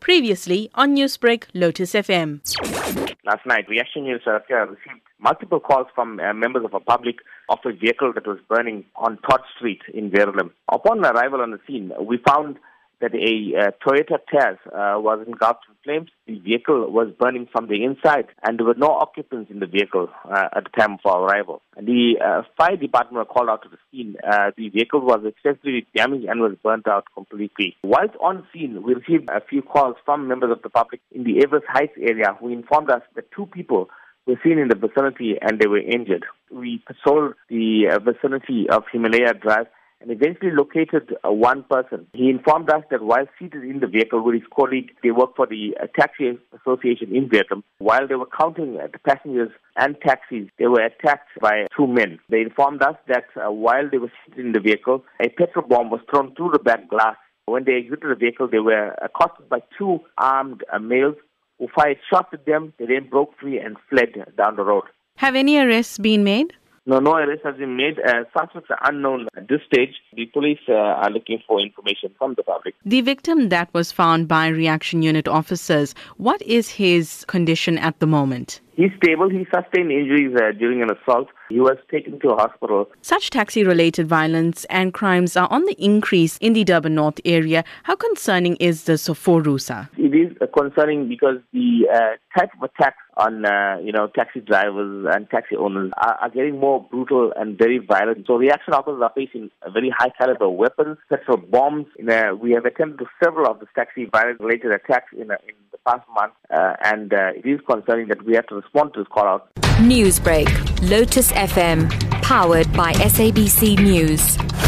Previously on Newsbreak, Lotus FM. Last night, Reaction News South received multiple calls from uh, members of the public of a vehicle that was burning on Todd Street in Verulam. Upon arrival on the scene, we found that a uh, Toyota Tazz uh, was engulfed in flames. The vehicle was burning from the inside, and there were no occupants in the vehicle uh, at the time of our arrival. And the uh, fire department were called out to the scene. Uh, the vehicle was extensively damaged and was burnt out completely. Whilst on scene, we received a few calls from members of the public in the Everest Heights area who informed us that two people were seen in the vicinity and they were injured. We patrolled the uh, vicinity of Himalaya Drive and eventually located uh, one person. He informed us that while seated in the vehicle with his colleague, they work for the uh, Taxi Association in Verulam. While they were counting uh, the passengers and taxis, they were attacked by two men. They informed us that uh, while they were seated in the vehicle, a petrol bomb was thrown through the back glass. When they exited the vehicle, they were accosted by two armed uh, males who fired shots at them. They then broke free and fled down the road. Have any arrests been made? No, no arrest has been made. Uh, suspects are unknown at this stage. The police uh, are looking for information from the public. The victim that was found by reaction unit officers, what is his condition at the moment? He's stable. He sustained injuries uh, during an assault. He was taken to a hospital. Such taxi related violence and crimes are on the increase in the Durban North area. How concerning is this for RUSA? It is uh, concerning because the uh, type of attacks on uh, you know taxi drivers and taxi owners are, are, getting more brutal and very violent. So the reaction officers are facing very high caliber weapons, petrol bombs. Uh, we have attended to several of the taxi violence related attacks in, uh, in the past month, uh, and it is concerning that we have to respond to this call out. Newsbreak, Lotus FM, powered by SABC News.